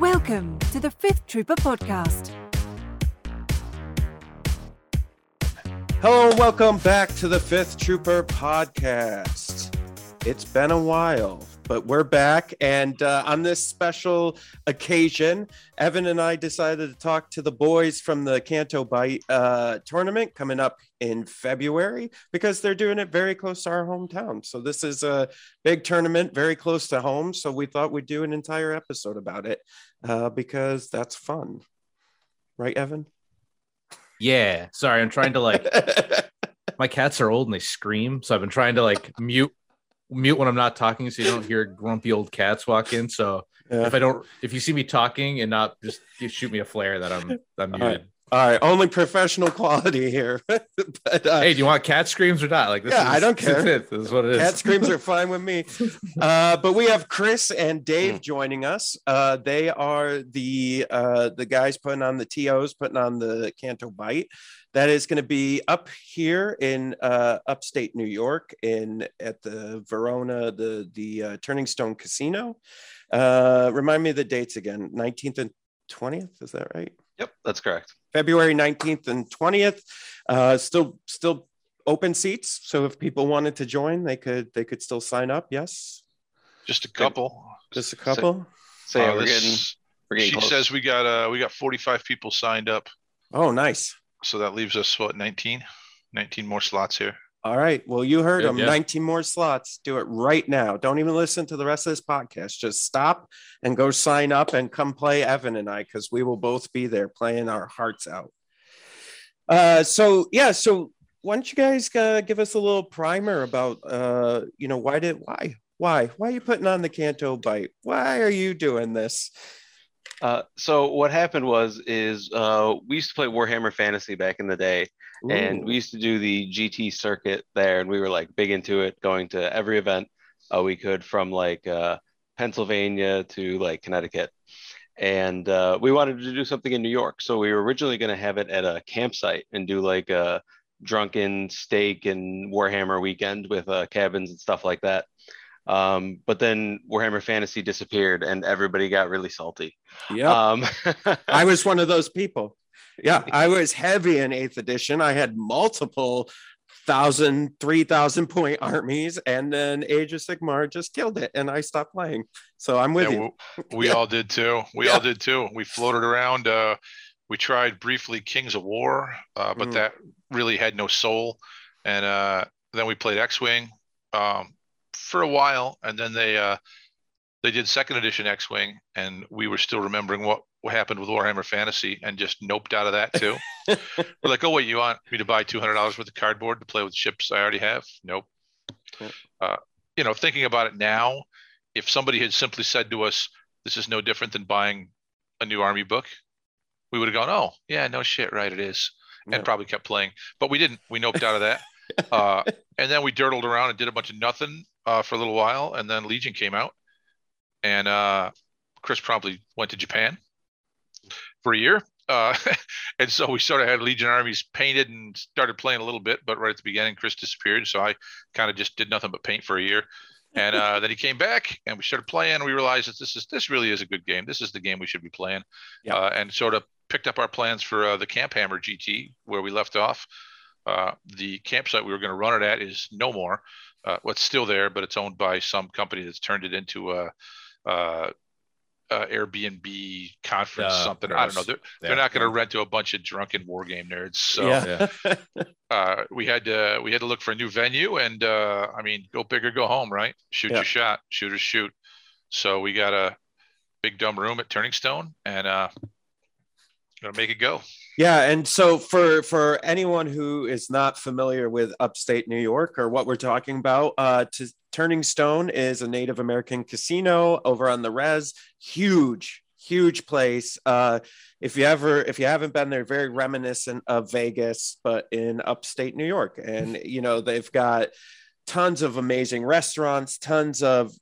Welcome to the Fifth Trooper Podcast. Hello and welcome back to the Fifth Trooper podcast. It's been a while, but we're back. And uh, on this special occasion, Evan and I decided to talk to the boys from the Canto Bight uh, tournament coming up in February because they're doing it very close to our hometown. So this is a big tournament, very close to home. So we thought we'd do an entire episode about it uh, because that's fun. Right, Evan? Yeah. Sorry, I'm trying to like my cats are old and they scream, so I've been trying to like mute mute when I'm not talking so you don't hear grumpy old cats walk in. So Yeah. if I don't if you see me talking and not just shoot me a flare that I'm I'm muted. right. All right, only professional quality here. but, uh, Hey, do you want cat screams or not? Like this Yeah, is, I don't this is care. it. This is what it is. cat screams are fine with me. Uh, but we have Chris and Dave joining us. Uh, they are the uh, the guys putting on the tos, putting on the Canto Bight. That is going to be up here in uh, upstate New York, in at the Verona, the the uh, Turning Stone Casino. Uh, remind me of the dates again. Nineteenth and twentieth. Is that right? Yep, that's correct. February 19th and 20th. Uh, still still open seats. So if people wanted to join, they could they could still sign up. Yes. Just a couple. Just a couple. So yeah, Uh, we're this- getting we're getting she close. says we got uh we got 45 people signed up, Oh, nice. So that leaves us what 19, 19 more slots here. All right. Well, you heard Good, them. yeah. 19 more slots. Do it right now. Don't even listen to the rest of this podcast. Just stop and go sign up and come play Evan and I because we will both be there playing our hearts out. Uh, so yeah. So why don't you guys uh, give us a little primer about uh, you know why did why why why are you putting on the Canto Bight? Why are you doing this? Uh, so what happened was is uh, we used to play Warhammer Fantasy back in the day, and we used to do the GT circuit there, and we were like big into it, going to every event uh, we could from like uh, Pennsylvania to like Connecticut, and uh, we wanted to do something in New York, so we were originally going to have it at a campsite and do like a drunken steak and Warhammer weekend with uh, cabins and stuff like that. Um, but then Warhammer Fantasy disappeared, and everybody got really salty. Yep. Um, I was one of those people. Yeah, I was heavy in eighth edition. I had multiple thousand, three thousand point armies, and then Age of Sigmar just killed it, and I stopped playing. So I'm with Yeah, you. we we Yeah. all did too. We Yeah. all did too. We floated around. Uh, we tried briefly Kings of War, uh, but Mm. that really had no soul. And uh, then we played X-wing um, for a while, and then they uh, they did second edition X-wing, and we were still remembering what what happened with Warhammer Fantasy, and just noped out of that too. we're like, oh wait, you want me to buy two hundred dollars worth of cardboard to play with ships I already have? Nope. Yep. Uh, you know, thinking about it now, if somebody had simply said to us, "This is no different than buying a new army book," we would have gone, "Oh, yeah, no shit, right, it is," Yeah. and probably kept playing. But we didn't. We noped out of that, uh, and then we dirtled around and did a bunch of nothing uh, for a little while, and then Legion came out, and uh, Chris promptly went to Japan for a year. Uh, and so we sort of had Legion armies painted and started playing a little bit, but right at the beginning, Chris disappeared. So I kind of just did nothing but paint for a year. And uh, then he came back and we started playing and we realized that this is this really is a good game. This is the game we should be playing. Yeah. Uh, and sort of picked up our plans for uh, the Camp Hammer GT where we left off. Uh, the campsite we were going to run it at is no more. Uh, what's still there, but it's owned by some company that's turned it into a, uh, uh, Airbnb conference, Uh, something. I don't know. They're, Yeah. they're not going to rent to a bunch of drunken war game nerds. So yeah. uh, we had to we had to look for a new venue, and uh, I mean, go big or go home, right? Shoot Yeah. your shot, shooters shoot. So we got a big dumb room at Turning Stone, and gonna make it go. Yeah, and so for for anyone who is not familiar with upstate New York or what we're talking about, uh, to, Turning Stone is a Native American casino over on the Res. Huge, huge place. Uh, if you ever if you haven't been there, very reminiscent of Vegas, but in upstate New York. And you know they've got tons of amazing restaurants, tons of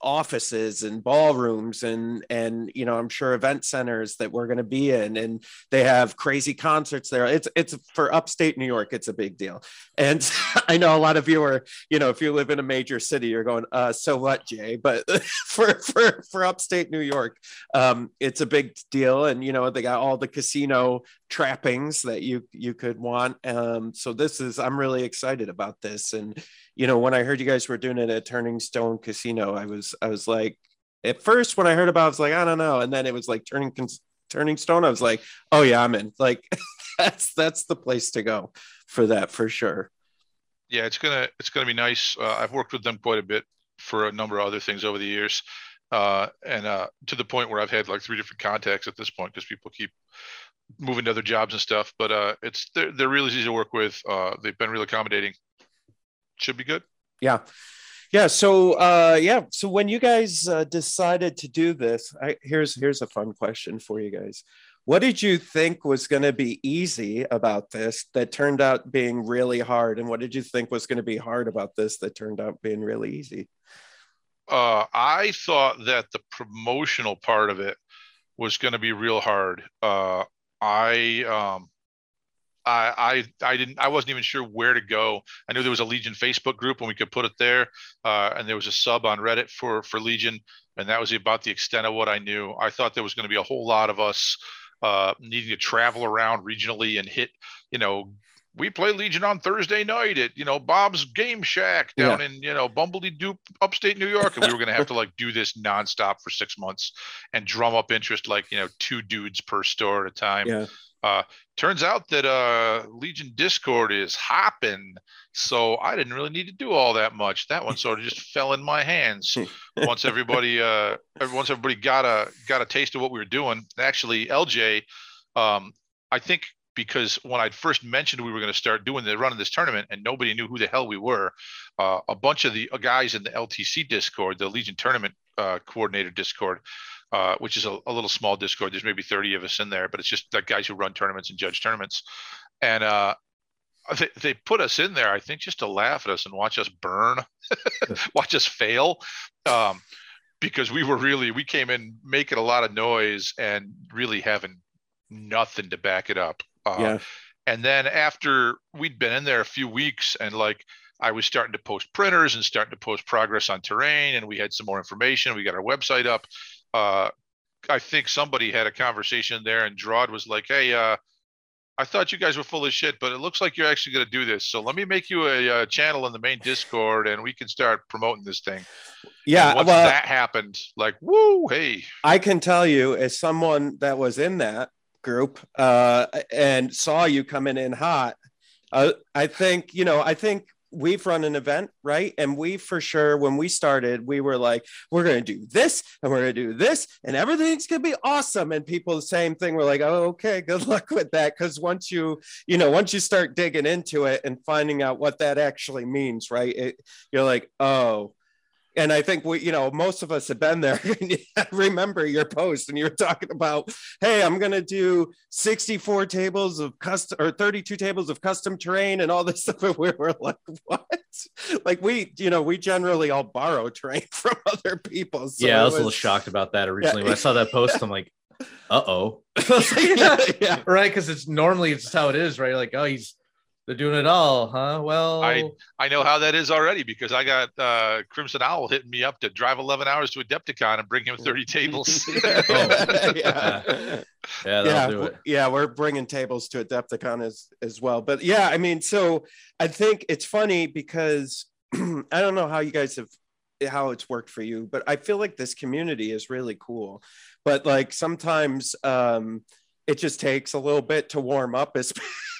offices and ballrooms and and you know i'm sure event centers that we're going to be in and they have crazy concerts there. It's it's for upstate new york it's a big deal. And i know a lot of you are you know if you live in a major city you're going uh so what jay? But for for for upstate new york um it's a big deal and you know they got all the casino trappings that you you could want um so this is i'm really excited about this and you know, when I heard you guys were doing it at Turning Stone Casino, I was I was like, at first when I heard about, it, I was like, I don't know, and then it was like Turning Turning Stone. I was like, oh yeah, I'm in. Like that's that's the place to go for that for sure. Yeah, it's gonna it's gonna be nice. Uh, I've worked with them quite a bit for a number of other things over the years, uh, and uh, to the point where I've had like three different contacts at this point because people keep moving to other jobs and stuff. But uh, it's they're, they're really easy to work with. Uh, they've been really accommodating should be good. Yeah. Yeah. So, uh, yeah. So when you guys uh, decided to do this, I, here's here's a fun question for you guys. What did you think was going to be easy about this that turned out being really hard, and what did you think was going to be hard about this that turned out being really easy? Uh, I thought that the promotional part of it was going to be real hard. Uh, I um, I, I I didn't I wasn't even sure where to go. I knew there was a Legion Facebook group and we could put it there, uh, and there was a sub on Reddit for for Legion, and that was about the extent of what I knew. I thought there was going to be a whole lot of us uh, needing to travel around regionally and hit, you know, we play Legion on Thursday night at you know Bob's Game Shack down yeah. in you know Bumbledy Dupe, upstate New York, and we were going to have to like do this nonstop for six months and drum up interest like you know two dudes per store at a time. Yeah. Uh, turns out that uh, Legion Discord is hopping, so I didn't really need to do all that much. That one sort of just fell in my hands once everybody uh, once everybody got a got a taste of what we were doing. Actually, LJ, um, I think because when I first mentioned we were going to start doing the running this tournament and nobody knew who the hell we were, uh, a bunch of the uh, guys in the LTC Discord, the Legion Tournament uh, Coordinator Discord, uh, which is a, a, little small Discord. There's maybe 30 of us in there, but it's just like guys who run tournaments and judge tournaments. And uh, they, they put us in there, I think, just to laugh at us and watch us burn, watch us fail. Um, because we were really, we came in making a lot of noise and really having nothing to back it up. Uh, yeah. And then after we'd been in there a few weeks and like, I was starting to post printers and starting to post progress on terrain, and we had some more information. We got our website up uh, I think somebody had a conversation there, and Drawd was like, "Hey, uh, I thought you guys were full of shit, but it looks like you're actually going to do this. So let me make you a, a, channel in the main Discord, and we can start promoting this thing." Yeah, well, that happened, like, woo, hey! I can tell you, as someone that was in that group uh, and saw you coming in hot, uh, I think you know, I think we've run an event, right? And we for sure, when we started, we were like, we're going to do this and we're going to do this and everything's going to be awesome. And people, the same thing, we're like, oh, okay, good luck with that. Cause once you, you know, once you start digging into it and finding out what that actually means, right? It, you're like, oh, and I think we, you know, most of us have been there. Remember your post, and you were talking about, hey, I'm going to do 64 tables of custom or 32 tables of custom terrain and all this stuff. And we were like, what? Like we, you know, we generally all borrow terrain from other people. So yeah, I was, was, a little shocked about that originally. Yeah. When I saw that post, I'm like, uh oh, yeah, yeah, right? Because it's normally it's how it is, right? Like, oh, he's they're doing it all, huh? Well, I I know how that is already because I got uh, Crimson Owl hitting me up to drive 11 hours to Adepticon and bring him 30 tables. oh, yeah, yeah, yeah, yeah. We're bringing tables to Adepticon as as well. But yeah, I mean, so I think it's funny because I don't know how you guys have how it's worked for you, but I feel like this community is really cool. But like sometimes. um it just takes a little bit to warm up as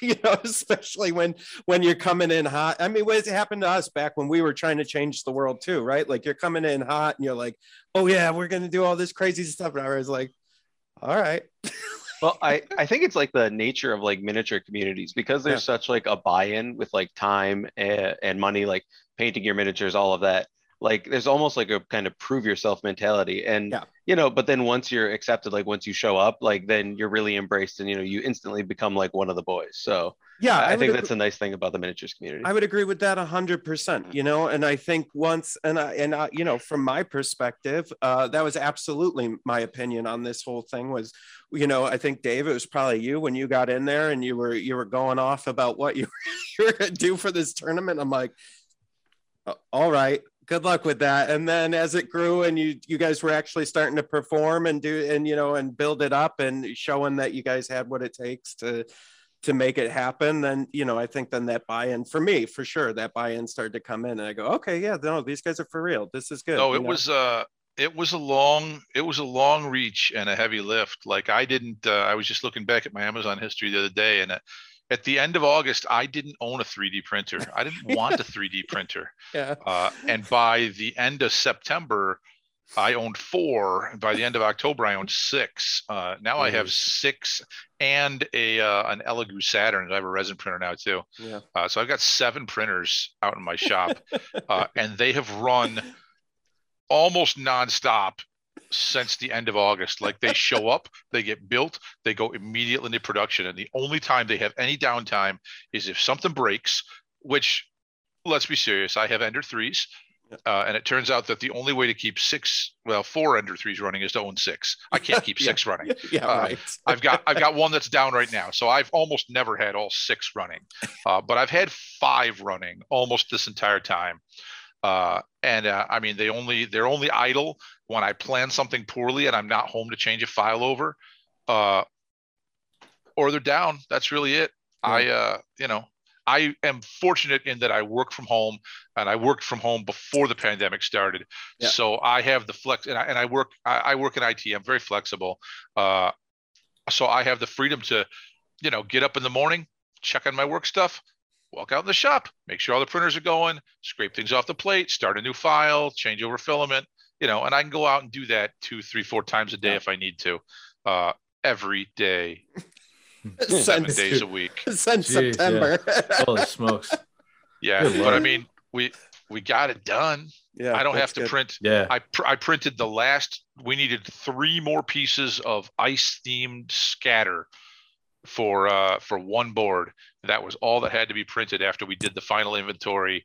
you know especially when when you're coming in hot. I mean what happened to us back when we were trying to change the world too right? Like you're coming in hot and you're like oh yeah we're gonna do all this crazy stuff. And i was like all right. Well i i think it's like the nature of like miniature communities because there's yeah. such like a buy-in with like time and, and money like painting your miniatures all of that like there's almost like a kind of prove yourself mentality and Yeah. you know but then once you're accepted like once you show up like then you're really embraced and you know you instantly become like one of the boys so Yeah, i, would think agree- that's a nice thing about the miniatures community I would agree with that a hundred percent. You know, and I think once, and I, and I, you know, from my perspective, uh, that was absolutely my opinion on this whole thing. Was, you know, I think Dave, it was probably you when you got in there and you were you were going off about what you, you were gonna do for this tournament. I'm like, "Uh, all right, good luck with that. And then as it grew and you you guys were actually starting to perform and do and you know and build it up and showing that you guys had what it takes to to make it happen, then you know I think then that buy-in for me for sure that buy-in started to come in, and I go, okay, yeah, no, these guys are for real. This is good. No, you it know? was uh it was a long it was a long reach and a heavy lift. Like I didn't uh, I was just looking back at my Amazon history the other day and uh, at the end of August I didn't own a 3D printer. I didn't want a 3D printer. yeah, Uh, and by the end of September I owned four. And by the end of October I owned six. Uh, now I have six and a uh, an Elegoo Saturn. I have a resin printer now too. yeah, Uh, so I've got seven printers out in my shop, uh, and they have run almost nonstop since the end of August. Like they show up, they get built, they go immediately into production, and the only time they have any downtime is if something breaks. Which, let's be serious, I have Ender threes. Uh, and it turns out that the only way to keep six, well, four Ender threes running is to own six. I can't keep Yeah. six running. yeah, Uh, right. I've got I've got one that's down right now, so I've almost never had all six running, uh, but I've had five running almost this entire time. Uh, and uh, I mean, they only they're only idle when I plan something poorly and I'm not home to change a file over, uh, or they're down. That's really it. I uh, you know I am fortunate in that I work from home and I worked from home before the pandemic started. Yeah. So I have the flex and I, and I work I, I work in IT. I'm very flexible. Uh, so I have the freedom to, you know, get up in the morning, check on my work stuff, walk out in the shop, make sure all the printers are going, scrape things off the plate, start a new file, change over filament, you know, and I can go out and do that two, three, four times a day Yeah. if I need to, uh, every day, seven Since, days a week. since Jeez, September. Holy smokes. Yeah, Good but I mean, we we got it done. yeah, I don't have to good. print. Yeah. I pr- I printed the last. We needed three more pieces of ice themed scatter for uh for one board. That was all that had to be printed after we did the final inventory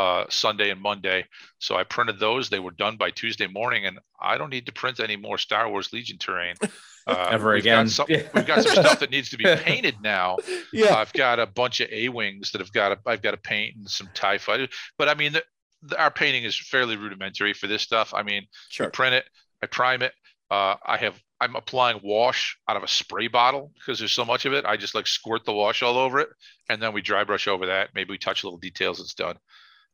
uh Sunday and Monday. So I printed those. They were done by Tuesday morning, and I don't need to print any more Star Wars Legion terrain. Uh, Ever we've again. Got some, Yeah. We've got some stuff that needs to be painted now. Yeah, I've got a bunch of A wings that have got. A, I've got to paint and some Tie fighters. But I mean, the, the, our painting is fairly rudimentary for this stuff. I mean, sure. I print it, I prime it. Uh, I have. I'm applying wash out of a spray bottle because there's so much of it. I just like squirt the wash all over it, and then we dry brush over that. Maybe we touch little details. It's done.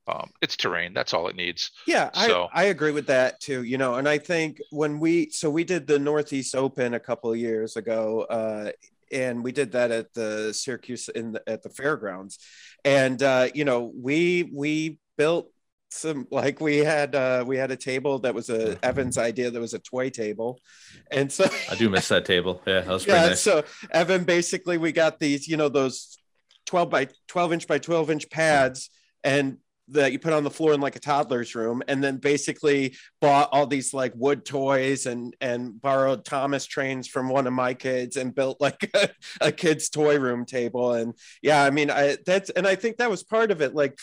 Um, it's terrain. That's all it needs. Yeah, So- I, I agree with that too. You know, and I think when we so we did the Northeast Open a couple of years ago, uh, and we did that at the Syracuse in the, at the fairgrounds, and uh, you know we we built some like we had uh, we had a table that was a Evan's idea that was a toy table, and so I do miss that table. Yeah, that was pretty yeah, nice. so Evan basically we got these you know those 12 by 12 inch by 12 inch pads and that you put on the floor in like a toddler's room and then basically bought all these like wood toys and and borrowed thomas trains from one of my kids and built like a, a kid's toy room table. And yeah i mean i that's and i think that was part of it. Like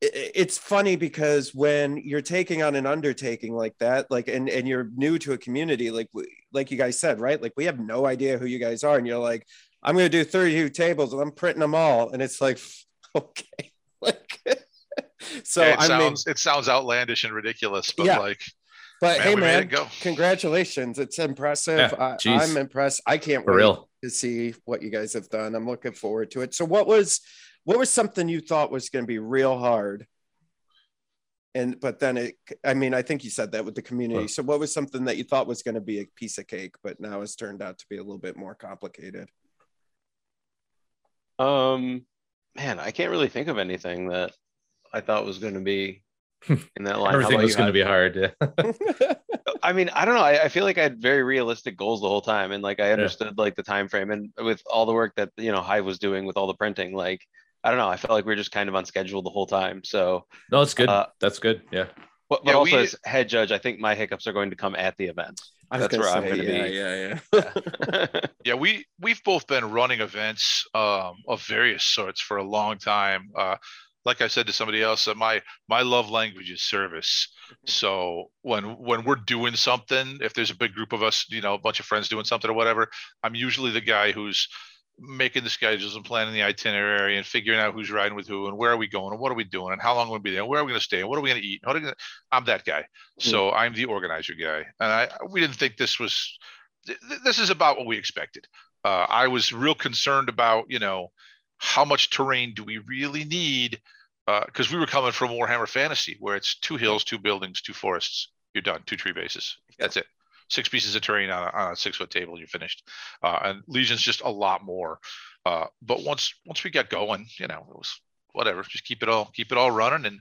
it's funny because when you're taking on an undertaking like that like and and you're new to a community like like you guys said right? Like we have no idea who you guys are and you're like i'm going to do 32 tables and i'm printing them all. And it's like okay like so it i mean sounds it sounds outlandish and ridiculous, but Yeah. like but man, hey man go. congratulations it's impressive Yeah, I, jeez. i'm impressed i can't For wait real. to see what you guys have done i'm looking forward to it so what was what was something you thought was going to be real hard and but then it i mean i think you said that with the community Well- so what was something that you thought was going to be a piece of cake but now has turned out to be a little bit more complicated Um, man, I can't really think of anything that I thought was going to be in that line. Everything was going to be hard. Yeah. I mean, I don't know. I, I feel like I had very realistic goals the whole time, and like I understood like the time frame, and with all the work that you know Hive was doing with all the printing, like I don't know. I felt like we were just kind of on schedule the whole time. So No, it's good. Uh, That's good. Yeah. But, but Yeah, also we- as head judge, I think my hiccups are going to come at the event. I That's gonna where I'm gonna yeah, be. Yeah, yeah. Yeah, we we've both been running events um, of various sorts for a long time. Uh, like I said to somebody else, uh, my my love language is service. So when when we're doing something, if there's a big group of us, you know, a bunch of friends doing something or whatever, I'm usually the guy who's making the schedules and planning the itinerary and figuring out who's riding with who and where are we going and what are we doing and how long we'll be there, and where are we going to stay, and what are we going to eat. What are we gonna... I'm that guy. So I'm the organizer guy, and I we didn't think this was th- th- this is about what we expected. Uh, I was real concerned about, you know, how much terrain do we really need? Because we were coming from Warhammer Fantasy, where it's two hills, two buildings, two forests. You're done. Two tree bases. That's it. Six pieces of terrain on a, on a six foot table. You're finished. Uh, and Legion's just a lot more. Uh, but once once we got going, you know, it was whatever. Just keep it all keep it all running and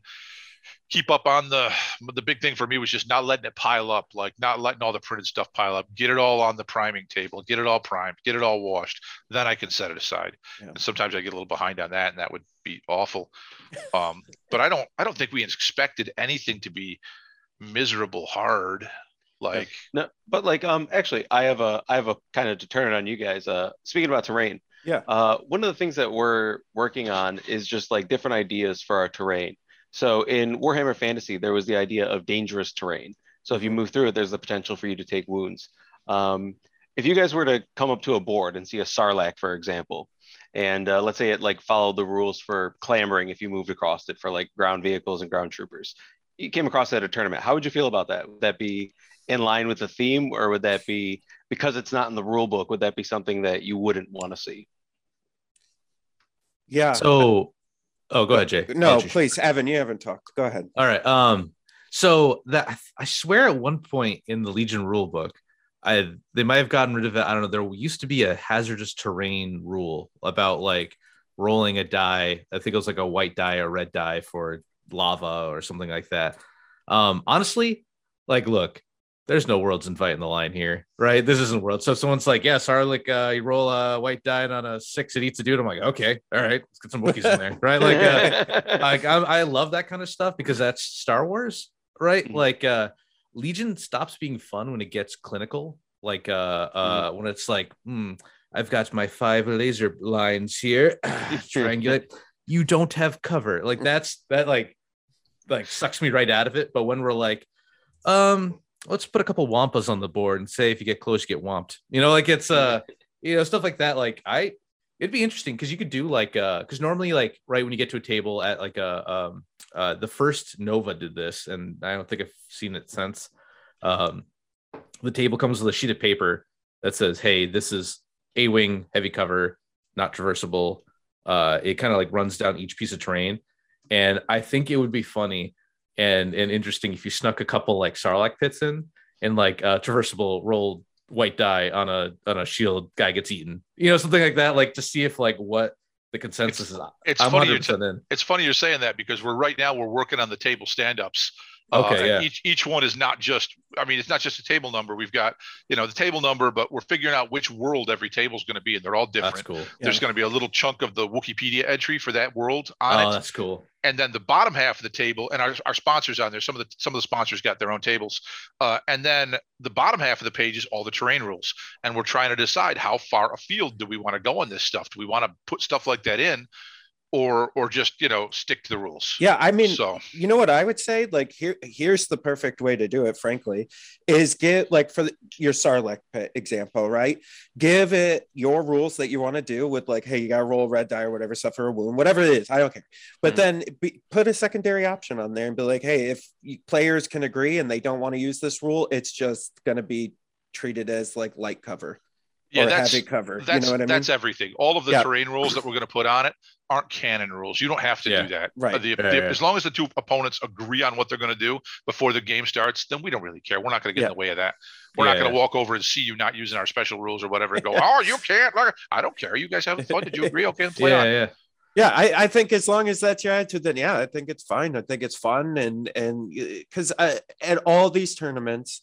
keep up on the the big thing for me was just not letting it pile up like not letting all the printed stuff pile up get it all on the priming table get it all primed get it all washed then i can set it aside Yeah. and sometimes i get a little behind on that and that would be awful um, but i don't i don't think we expected anything to be miserable hard like No, but like um actually I have a I have a kind of to turn it on you guys. Uh speaking about terrain. Yeah. Uh one of the things that we're working on is just like different ideas for our terrain. So in Warhammer Fantasy, there was the idea of dangerous terrain. So if you move through it, there's the potential for you to take wounds. Um, if you guys were to come up to a board and see a Sarlacc, for example, and uh, let's say it like followed the rules for clambering if you moved across it for like ground vehicles and ground troopers, you came across that at a tournament. How would you feel about that? Would that be in line with the theme, or would that be because it's not in the rule book? Would that be something that you wouldn't want to see? Yeah. So, oh, go ahead, Jay. No, Andrew. please, Evan, you haven't talked. Go ahead. All right. Um. So that I swear at one point in the Legion rule book, I they might have gotten rid of it. I don't know. There used to be a hazardous terrain rule about like rolling a die. I think it was like a white die or red die for lava or something like that. Um. Honestly, like, look, there's no worlds inviting the line here, right? This isn't world. So if someone's like, yeah, Sarlacc, uh, you roll a white die on a six, it eats a dude. I'm like, okay, all right, let's get some Wookiees in there, right? Like, uh, like I, I love that kind of stuff because that's Star Wars, right? Mhm. Like uh Legion stops being fun when it gets clinical, like uh uh when it's like, hmm, I've got my five laser lines here, triangulate. You don't have cover. Like that's that like like sucks me right out of it. But when we're like, um, let's put a couple wampas on the board and say if you get close, you get womped. You know, like it's uh you know, stuff like that. Like I it'd be interesting because you could do like uh because normally like right when you get to a table at like a um uh the first nova did this and i don't think i've seen it since um the table comes with a sheet of paper that says hey this is a wing heavy cover not traversable uh it kind of like runs down each piece of terrain and i think it would be funny and and interesting if you snuck a couple like sarlacc pits in and like uh traversable rolled white die on a on a shield guy gets eaten. You know something like that like to see if like what the consensus is. it's i'm funny 100% you're in. it's funny you're saying that because we're right now we're working on the table stand-ups Okay, and yeah. each each one is not just i mean it's not just a table number. We've got you know the table number but we're figuring out which world every table is going to be and they're all different. that's cool. There's going to be a little chunk of the wikipedia entry for that world on oh it. that's cool. And then the bottom half of the table and our, our sponsors on there some of the some of the sponsors got their own tables. Uh, and then the bottom half of the page is all the terrain rules. And we're trying to decide how far afield do we want to go on this stuff? Do we want to put stuff like that in or or just you know stick to the rules Yeah, I mean, so you know what I would say? Like here, here's the perfect way to do it. Frankly, is get like for the, your Sarlacc pit example, right? Give it your rules that you want to do with like, hey, you got to roll a red die or whatever, suffer a wound, whatever it is. I don't care. But Mhm. then be, put a secondary option on there and be like, hey, if players can agree and they don't want to use this rule, it's just going to be treated as like light cover yeah or that's heavy cover. that's you know what I mean? that's everything all of the Yeah. terrain rules that we're going to put on it aren't canon rules you don't have to Yeah. do that Right. Uh, the- Yeah, the- yeah. as long as the two opponents agree on what they're going to do before the game starts then we don't really care we're not going to get Yeah. in the way of that we're not going to yeah. walk over and see you not using our special rules or whatever and go oh you can't i don't care you guys having fun did you agree okay play yeah on yeah yeah I, I think as long as that's your attitude then yeah i think it's fine i think it's fun and and because at all these tournaments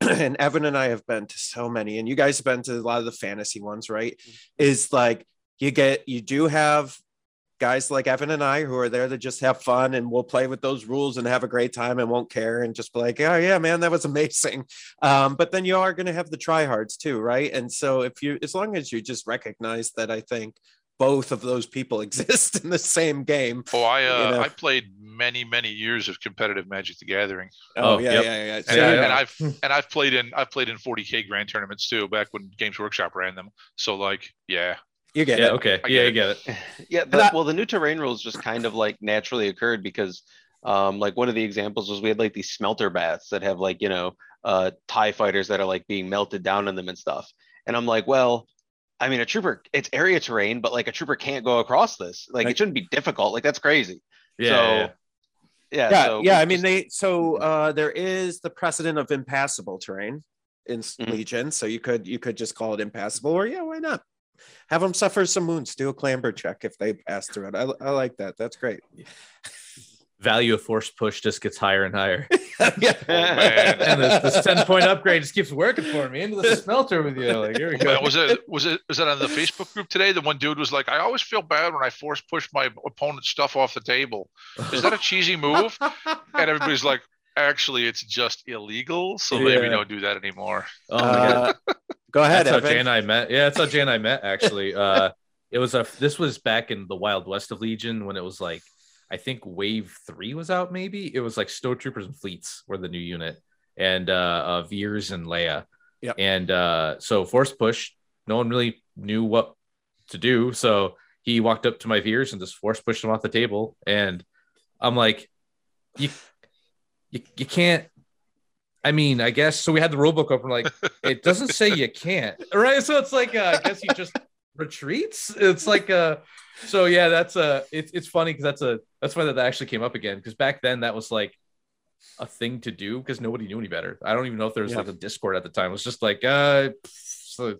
and evan and i have been to so many and you guys have been to a lot of the fantasy ones right is like you get you do have guys like Evan and I who are there to just have fun and we'll play with those rules and have a great time and won't care and just be like, oh yeah, man, that was amazing. Um, but then you are going to have the tryhards too, right? And so if you, as long as you just recognize that, I think both of those people exist in the same game. Oh, I uh, You know. I played many many years of competitive Magic the Gathering, Oh, yeah, yep. yeah, yeah, and, Yeah, I, yeah. and I've and I've played in I've played in 40k grand tournaments too, back when Games Workshop ran them. So like, yeah, you get Yeah, it. okay. I Yeah, get I it. get it. Yeah, And the, I- well, the new terrain rules just kind of like naturally occurred because, um, like one of the examples was we had like these smelter baths that have like you know, uh, Tie fighters that are like being melted down in them and stuff. And I'm like, well, I mean, a trooper, it's area terrain, but like a trooper can't go across this. Like Right. it shouldn't be difficult. Like that's crazy. Yeah, so, yeah, yeah. yeah, so yeah. I mean, they so uh, there is the precedent of impassable terrain in s Mhm. Legion, so you could you could just call it impassable, or yeah, why not? Have them suffer some wounds, do a clamber check if they pass through it. I, I like that. That's great. Value of force push just gets higher and higher. yeah. Oh, man. and this, this 10 point upgrade just keeps working for me into the smelter with you. Like, here we go. man, was it was it was that on the Facebook group today? The one dude was like, I always feel bad when I force push my opponent's stuff off the table. Is that a cheesy move? And everybody's like, actually, it's just illegal, so maybe don't do that anymore. Oh. Uh, go ahead, That's how Evan. Jay and I met. Yeah, that's how Jay and I met actually. Uh it was a this was back in the Wild West of Legion when it was like I think wave three was out, maybe. It was like Snow Troopers and Fleets were the new unit, and uh, uh Veers and Leia. Yep. And uh so force push, no one really knew what to do. So he walked up to my Veers and just force pushed him off the table. And I'm like, you you, you can't I mean, I guess so. We had the rule book open, like it doesn't say you can't, right? So it's like, uh, I guess he just retreats. It's like, uh, so yeah, that's a, it's it's funny because that's a, that's why that actually came up again because back then that was like a thing to do because nobody knew any better. I don't even know if there was Yeah. like a Discord at the time. It was just like, uh, so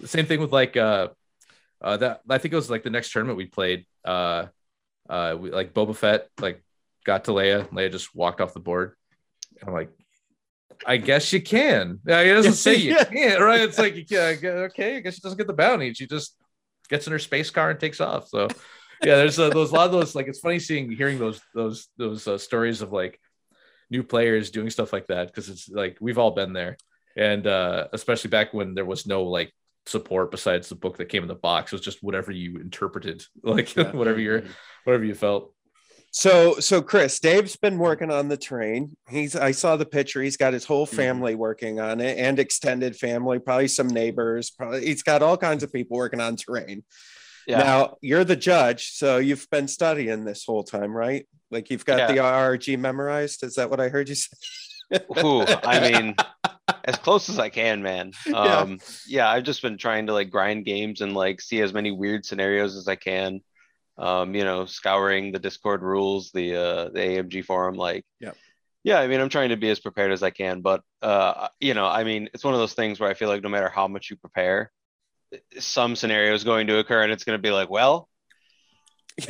the same thing with like, uh, uh, that I think it was like the next tournament we played, uh, uh, we, like Boba Fett, like got to Leia, Leia just walked off the board. And I'm like, I guess you can. Yeah, It doesn't say you Yeah. can't, right? It's like, you can, okay, I guess she doesn't get the bounty. She just gets in her space car and takes off. So, yeah, there's a, those a lot of those. Like, it's funny seeing, hearing those those those uh, stories of like new players doing stuff like that because it's like we've all been there, and uh, especially back when there was no like support besides the book that came in the box. It was just whatever you interpreted, like Yeah. whatever you're, whatever you felt. So, so Chris, Dave's been working on the train. He's, I saw the picture. He's got his whole Mhm. family working on it and extended family, probably some neighbors. Probably he's got all kinds of people working on terrain. Yeah. Now you're the judge, so you've been studying this whole time, right? Like you've got Yeah. the RRG memorized. Is that what I heard you say? Ooh, I mean, as close as I can, man. Yeah. Um, yeah. I've just been trying to like grind games and like see as many weird scenarios as I can. Um, you know, scouring the Discord rules, the uh, the AMG forum, like, yeah, yeah. I mean, I'm trying to be as prepared as I can, but uh, you know, I mean, it's one of those things where I feel like no matter how much you prepare, some scenario is going to occur, and it's going to be like, well.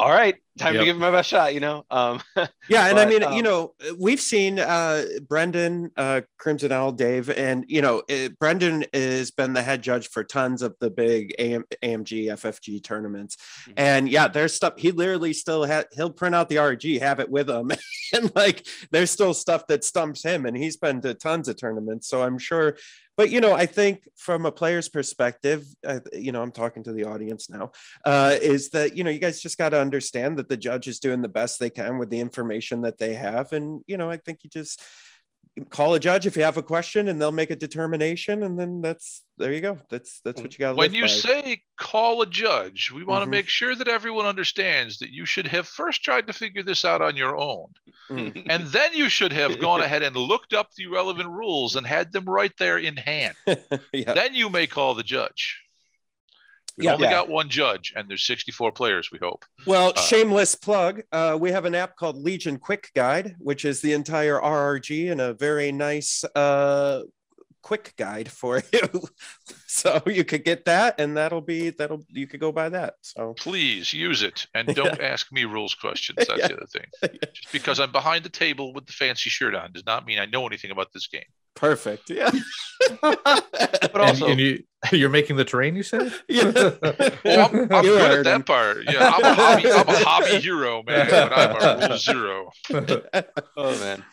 All right, time Yep. to give him my best shot, you know. Um, Yeah, and I mean, um, you know, we've seen uh Brendan, uh Crimson Owl, Dave, and you know, uh, Brendan has been the head judge for tons of the big AM, AMG, FFG tournaments, Mhm. and yeah, there's stuff he literally still had. He'll print out the RG, have it with him, and like there's still stuff that stumps him, and he's been to tons of tournaments, so I'm sure. But you know, I think from a player's perspective, uh, you know, I'm talking to the audience now uh, is that you know you guys just got to understand that the judge is doing the best they can with the information that they have and you know i think you just call a judge if you have a question and they'll make a determination and then that's there you go that's that's what you got When you say call a judge, we want to Mhm. make sure that everyone understands that you should have first tried to figure this out on your own. Mm. And then you should have gone ahead and looked up the relevant rules and had them right there in hand. yeah Then you may call the judge. We've Yeah. only Yeah. got one judge, and there's 64 players, we hope. well Uh, shameless plug uh, we have an app called legion quick guide which is the entire rrg and a very nice uh quick guide for you so you could get that and that'll be that'll you could go by that so Please use it and don't ask me rules questions. That's Yeah. the other thing. Just because I'm behind the table with the fancy shirt on does not mean I know anything about this game. Perfect. Yeah. But And, also, and you you're making the terrain, you said? yeah. Oh, I'm, I'm good at that him. part. Yeah, I'm a hobby, I'm a hobby hero, man. But I'm a rule zero. oh man.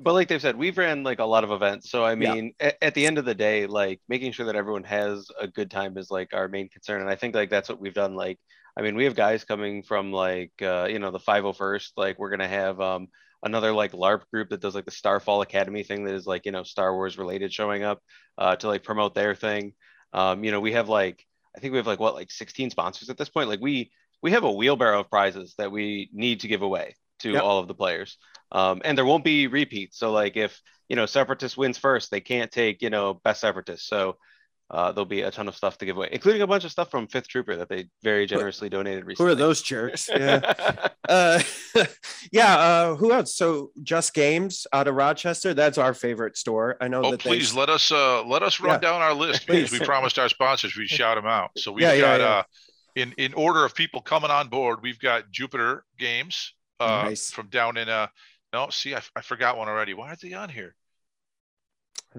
But like they've said, we've ran like a lot of events. So I Yeah. mean, at, at the end of the day, like making sure that everyone has a good time is like our main concern. And I think like that's what we've done. Like, I mean, we have guys coming from like uh, you know, the 501st, like we're gonna have um another like LARP group that does like the Starfall Academy thing that is like, you know, Star Wars related showing up uh to like promote their thing. Um, you know, we have like I think we have like what like 16 sponsors at this point. Like we we have a wheelbarrow of prizes that we need to give away to Yep. all of the players. Um, and there won't be repeats. So like if you know Separatist wins first, they can't take you know best Separatist. So uh, there'll be a ton of stuff to give away, including a bunch of stuff from Fifth Trooper that they very generously donated Who are those jerks? Yeah. uh, yeah. Uh, who else? So Just Games out of Rochester. That's our favorite store. I know Oh, that they- please let us uh let us run Yeah. down our list because Please. we promised our sponsors we'd shout them out. So we've Yeah, yeah, got yeah. uh in in order of people coming on board, we've got Jupiter Games uh Nice. from down in uh no, see, I, I forgot one already. Why are they on here?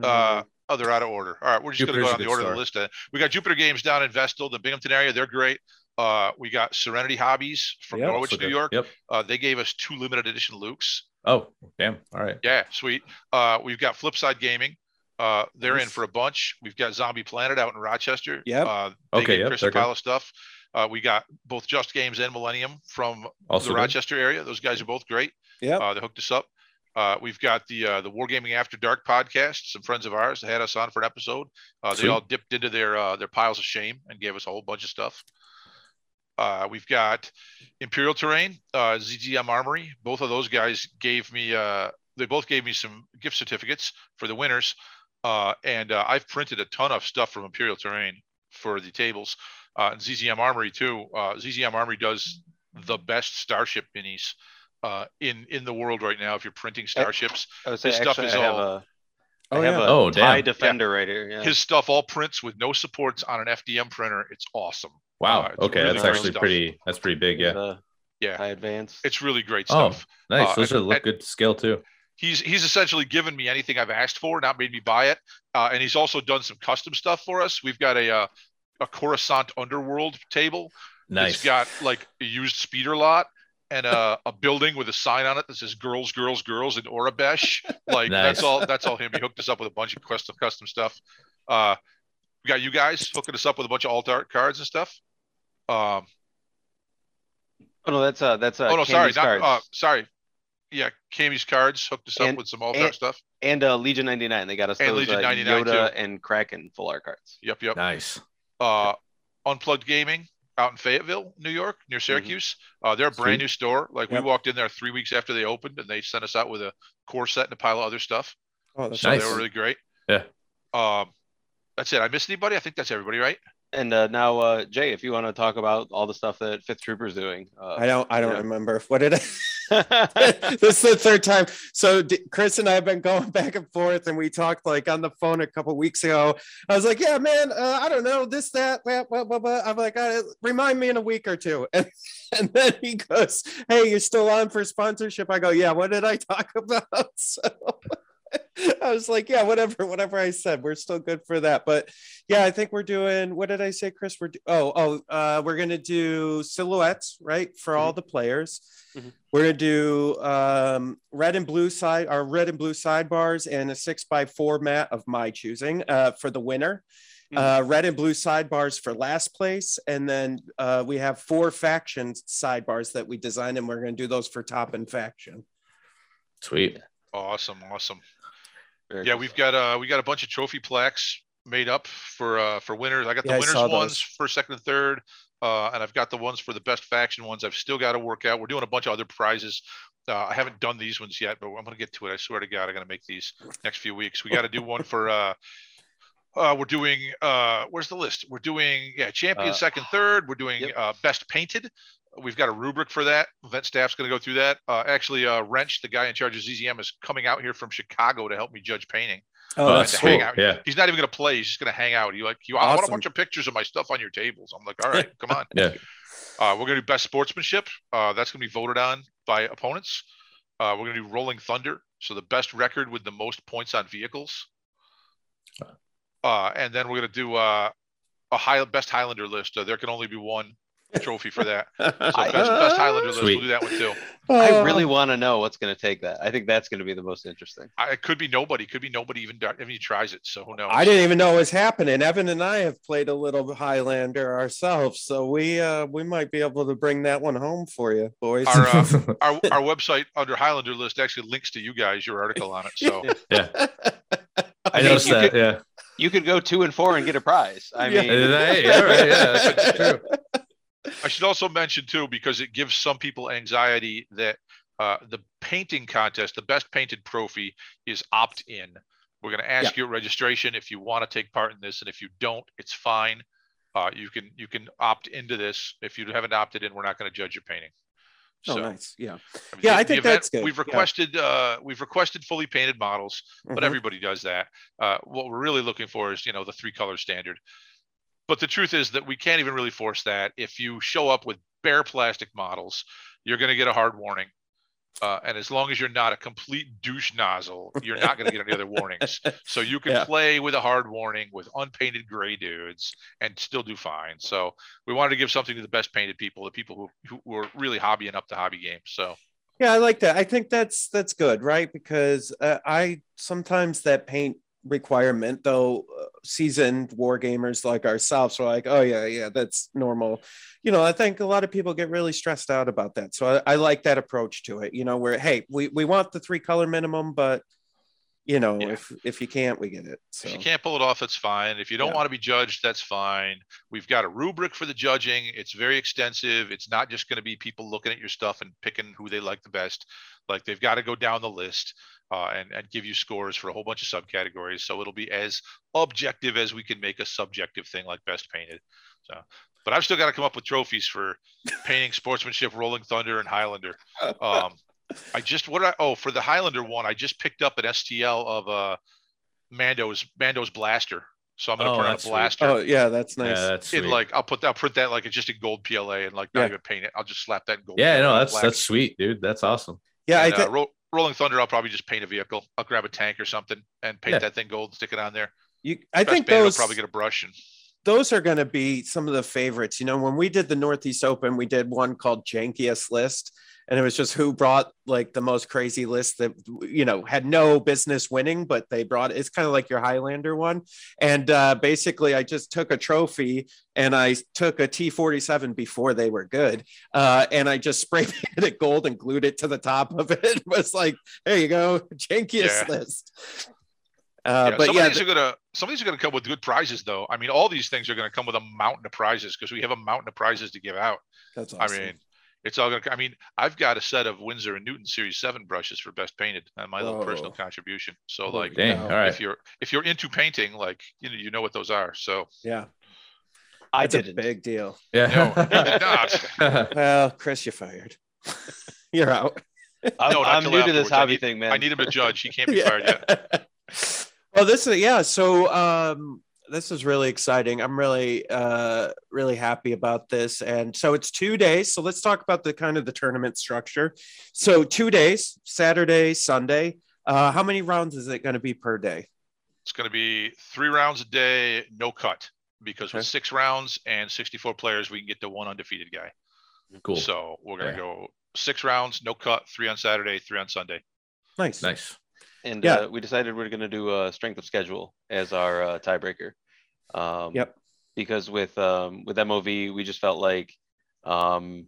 Uh, oh, they're out of order. All right, we're just going to go a on the order of the list. We got Jupiter Games down in Vestal, the Binghamton area. They're great. Uh, we got Serenity Hobbies from Yep. Norwich, Also New. York. Yep. Uh, they gave us two limited edition Lukes. Oh, damn. All right. Yeah, sweet. Uh, we've got Flipside Gaming. Uh, they're in for a bunch. We've got Zombie Planet out in Rochester. Yeah. Uh, they Okay, yep, Chris a pile good. of stuff. Uh, we got both Just Games and Millennium from Also the good. Rochester area. Those guys are both great. Yeah. Uh, they hooked us up. Uh, we've got the uh, the Wargaming After Dark podcast. Some friends of ours had us on for an episode. Uh, they all dipped into their uh, their piles of shame and gave us a whole bunch of stuff. Uh, we've got Imperial Terrain, uh, ZZM Armory. Both of those guys gave me. Uh, they both gave me some gift certificates for the winners, uh, and uh, I've printed a ton of stuff from Imperial Terrain for the tables. Uh, and ZZM Armory too. Uh, ZZM Armory does the best Starship minis uh, in in the world right now. If you're printing starships, I would say This stuff actually, is I all- a Oh, I have yeah. a Oh, TIE damn. Defender right here. Yeah. his stuff all prints with no supports on an FDM printer. It's awesome. Wow. Uh, it's okay, really that's actually stuff. pretty. That's pretty big. Yeah. Uh, Yeah, TIE Advance. it's really great stuff. Oh, stuff. nice. uh, Those and- look and- good to scale too. he's he's essentially given me anything I've asked for, not made me buy it. Uh, and he's also done some custom stuff for us. We've got a uh, a Coruscant Underworld table. Nice. It's got like a used speeder lot and a, a building with a sign on it that says "Girls, Girls, Girls" in Aurebesh. Like that's all. That's all him. He hooked us up with a bunch of custom custom stuff. Uh, we got you guys hooking us up with a bunch of alt art cards and stuff. Um, oh no, that's uh that's uh oh no, sorry, not cards. uh, sorry. Yeah, Cammy's cards hooked us up And- with some alt art stuff. and uh Legion 99. They got us And those Legion uh, 99 Yoda too. and Kraken full art cards. Yep, yep. nice. uh, Unplugged Gaming out in Fayetteville, New York, near Syracuse. Uh, they're a brand Sweet. new store. Like Yep. we walked in there three weeks after they opened, and they sent us out with a core set and a pile of other stuff. Oh, that's So Nice. they were really great. Yeah. Um, that's it. I missed anybody? I think that's everybody, right? And uh, now, uh, Jay, if you want to talk about all the stuff that Fifth Trooper's doing, uh, I don't. I don't Yeah. remember. What did I? this is the third time. So D- Chris and I have been going back and forth, and we talked like on the phone a couple weeks ago. I was like, "Yeah, man, uh, I don't know this, that, blah, blah, blah, blah." I'm like, uh, "Remind me in a week or two. And, and then he goes, "Hey, you're still on for sponsorship?" I go, "Yeah." What did I talk about? So I was like, "Yeah, whatever, whatever I said, we're still good for that." But yeah, I think we're doing. What did I say, Chris? We're do- oh oh, uh, we're gonna do silhouettes, right, for all the players. Mhm. We're gonna do um, red and blue side, our red and blue sidebars, and a six by four mat of my choosing uh, for the winner. Uh, red and blue sidebars for last place, and then uh, we have four faction sidebars that we designed, and we're gonna do those for top and faction. Sweet. Awesome, awesome. Very Yeah, cool we've got uh, we got a bunch of trophy plaques made up for uh, for winners. I got the Yeah, winners ones those. for second and third, uh, and I've got the ones for the best faction ones. I've still got to work out. We're doing a bunch of other prizes. Uh, I haven't done these ones yet, but I'm gonna get to it. I swear to God, I'm gonna make these next few weeks. We got to do one for. Uh, uh, we're doing. Uh, where's the list? We're doing yeah, champion Uh, second, third. We're doing yep. uh, best painted. We've got a rubric for that. Event staff's going to go through that. Uh, actually, uh, Wrench, the guy in charge of ZZM, is coming out here from Chicago to help me judge painting. Oh, Uh, that's cool. hang out. Yeah. He's not even going to play. He's just going to hang out. He like, you, I want a bunch of pictures of my stuff on your tables. I'm like, all right, come on. Yeah. Uh, we're going to do best sportsmanship. Uh, that's going to be voted on by opponents. Uh, we're going to do rolling thunder. So the best record with the most points on vehicles Uh, and then we're gonna do uh, a high best Highlander list. Uh, there can only be one trophy for that. So best, best Highlander list. Sweet. We'll do that one too. I really want to know what's going to take that. I think that's going to be the most interesting. I, it could be nobody. Could be nobody even even he tries it. So who knows? I didn't even know it was happening. Evan and I have played a little Highlander ourselves, so we uh we might be able to bring that one home for you, boys. Our, uh, our our website under Highlander list actually links to you guys, your article on it. So yeah, I mean, noticed you that. could- yeah, You could go two and four and get a prize. I Yeah. mean, Hey, all right, yeah, that's true. I should also mention too, because it gives some people anxiety that uh, the painting contest, the best painted trophy, is opt in. We're going to ask you at registration if you want to take part in this, and if you don't, it's fine. Uh, you can you can opt into this. If you haven't opted in, we're not going to judge your painting. oh, nice. Yeah. I mean, Yeah, the- I think event- that's good. We've Yeah. requested uh, we've requested fully painted models, but Mhm. everybody does that. Uh, what we're really looking for is you know the three color standard. But the truth is that we can't even really force that. If you show up with bare plastic models, you're going to get a hard warning. Uh, and as long as you're not a complete douche nozzle, you're not going to get any other warnings. So you can Yeah. play with a hard warning with unpainted gray dudes and still do fine. So we wanted to give something to the best painted people, the people who, who were really hobbying up the hobby game. So Yeah, I like that. I think that's that's good, right? Because uh, I sometimes that paint requirement, though, uh, seasoned war gamers like ourselves are like, oh yeah, yeah, that's normal. You know, I think a lot of people get really stressed out about that. So I, I like that approach to it. You know, where hey, we we want the three color minimum, but you know, Yeah. if if you can't, we get it. So If you can't pull it off, that's fine. If you don't Yeah. want to be judged, that's fine. We've got a rubric for the judging. It's very extensive. It's not just going to be people looking at your stuff and picking who they like the best. Like they've got to go down the list uh, and and give you scores for a whole bunch of subcategories. So it'll be as objective as we can make a subjective thing like best painted. So, but I've still got to come up with trophies for painting, sportsmanship, Rolling Thunder, and Highlander. Um, I just what I oh for the Highlander one, I just picked up an STL of uh Mando's Mando's blaster. So I'm gonna Oh, print out that's a sweet. oh yeah, that's nice. Yeah, that's in sweet. like I'll put I'll print that like it's just in gold PLA and like not Yeah. even paint it. I'll just slap that in gold. yeah, PLA no, that's black. that's sweet, dude. That's awesome. yeah, I And, uh, think Ro- Rolling Thunder, I'll probably just paint a vehicle. I'll grab a tank or something and paint Yeah. that thing gold, and stick it on there. you. I Best think Band will those probably get a brush and those are going to be some of the favorites. You know, when we did the Northeast Open, we did one called Jankiest List, and it was just who brought like the most crazy list that you know had no business winning, but they brought. It's kind of like your Highlander one, and uh, basically, I just took a trophy and I took a T forty seven before they were good, uh, and I just spray painted it gold and glued it to the top of it. It was like, there you go, Jankiest Yeah. List. Uh, yeah, but some yeah, of these are gonna some of these are gonna come with good prizes though. I mean, all these things are gonna come with a mountain of prizes because we have a mountain of prizes to give out. that's I mean, it's all gonna. I mean, I've got a set of Winsor and Newton Series Seven brushes for best painted, and my little personal contribution. So Holy like, Dang. All right. if you're if you're into painting, like you know you know what those are. So yeah, I that's a didn't. big deal. Yeah. no, you did not. Well, Chris, you're fired. you're out. I'm, No, not I'm new to this hobby need- thing, man. I need him to judge. He can't be fired yet. Well, this is yeah. So um, this is really exciting. I'm really uh, really happy about this. And so it's two days. So let's talk about the kind of the tournament structure. So two days, Saturday, Sunday. Uh, how many rounds is it going to be per day? It's going to be three rounds a day, no cut, because with six rounds and 64 players, we can get to one undefeated guy. cool. So we're going to Yeah. go six rounds, no cut, three on Saturday, three on Sunday. Nice. nice. And Yeah. uh, we decided we're going to do a strength of schedule as our uh, tiebreaker. Um, Yep. Because with um, with MOV, we just felt like um,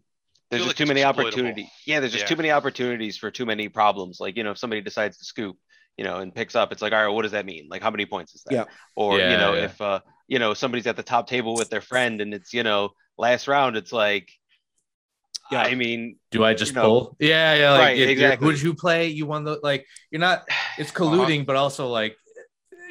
there's just like too many opportunities. Yeah, there's just Yeah. too many opportunities for too many problems. Like you know, if somebody decides to scoop, you know, and picks up, it's like, all right, what does that mean? Like, how many points is that? Yeah. Or you know, yeah. if uh, you know somebody's at the top table with their friend, and it's you know last round, it's like, Yeah. I mean, Do I just You know. pull? Yeah, yeah. Like, Right, if you're- exactly. Who did you play? You won the like. You're not. It's colluding, but also like,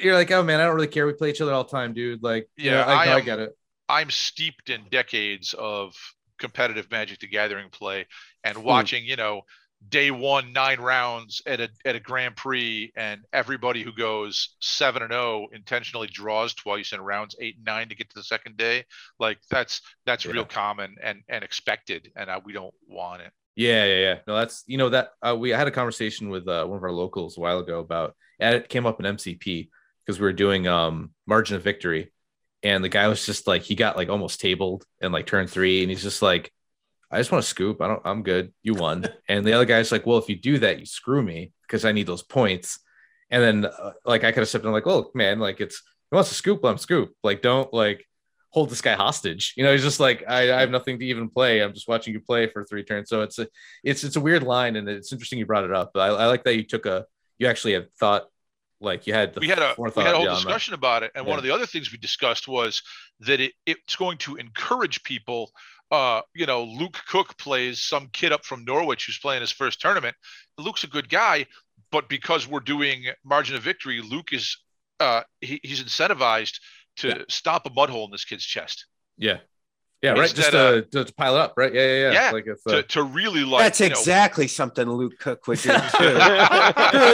you're like, oh man, I don't really care. We play each other all the time, dude. Like, yeah, Yeah, I, I I am- get it. I'm steeped in decades of competitive Magic the Gathering play Hmm. and watching, you know, day one, nine rounds at a at a Grand Prix, and everybody who goes seven and zero intentionally draws twice in rounds eight and nine to get to the second day. Like that's that's Yeah. real common and and expected, and uh, we don't want it. Yeah, yeah, yeah. No, that's you know that uh, we I had a conversation with uh, one of our locals a while ago about and it came up in MCP because we were doing um margin of victory, and the guy was just like he got like almost tabled in like turn three, and he's just like, I just want to scoop. I don't. I'm good. You won. and the other guy's like, well, if you do that, you screw me because I need those points. And then uh, like I could have stepped in like, look, man, like it's he wants to scoop, let him scoop. Like don't like hold this guy hostage. You know, he's just like, I, I have nothing to even play. I'm just watching you play for three turns. So it's a it's it's a weird line, and it's interesting you brought it up. I, I like that you took a you actually had thought like you had the we had a we had a whole discussion about it, and one of the other things we discussed was that it, it's going to encourage people. Uh, you know, Luke Cook plays some kid up from Norwich who's playing his first tournament. Luke's a good guy, but because we're doing margin of victory, Luke is uh, he, he's incentivized to stop a mud hole in this kid's chest. Yeah. Yeah, right. Just Instead, to, to pile it up, right? Yeah, yeah, yeah. Yeah, Like it's to, uh, to really like That's you know, exactly something Luke Cook would do too. Screw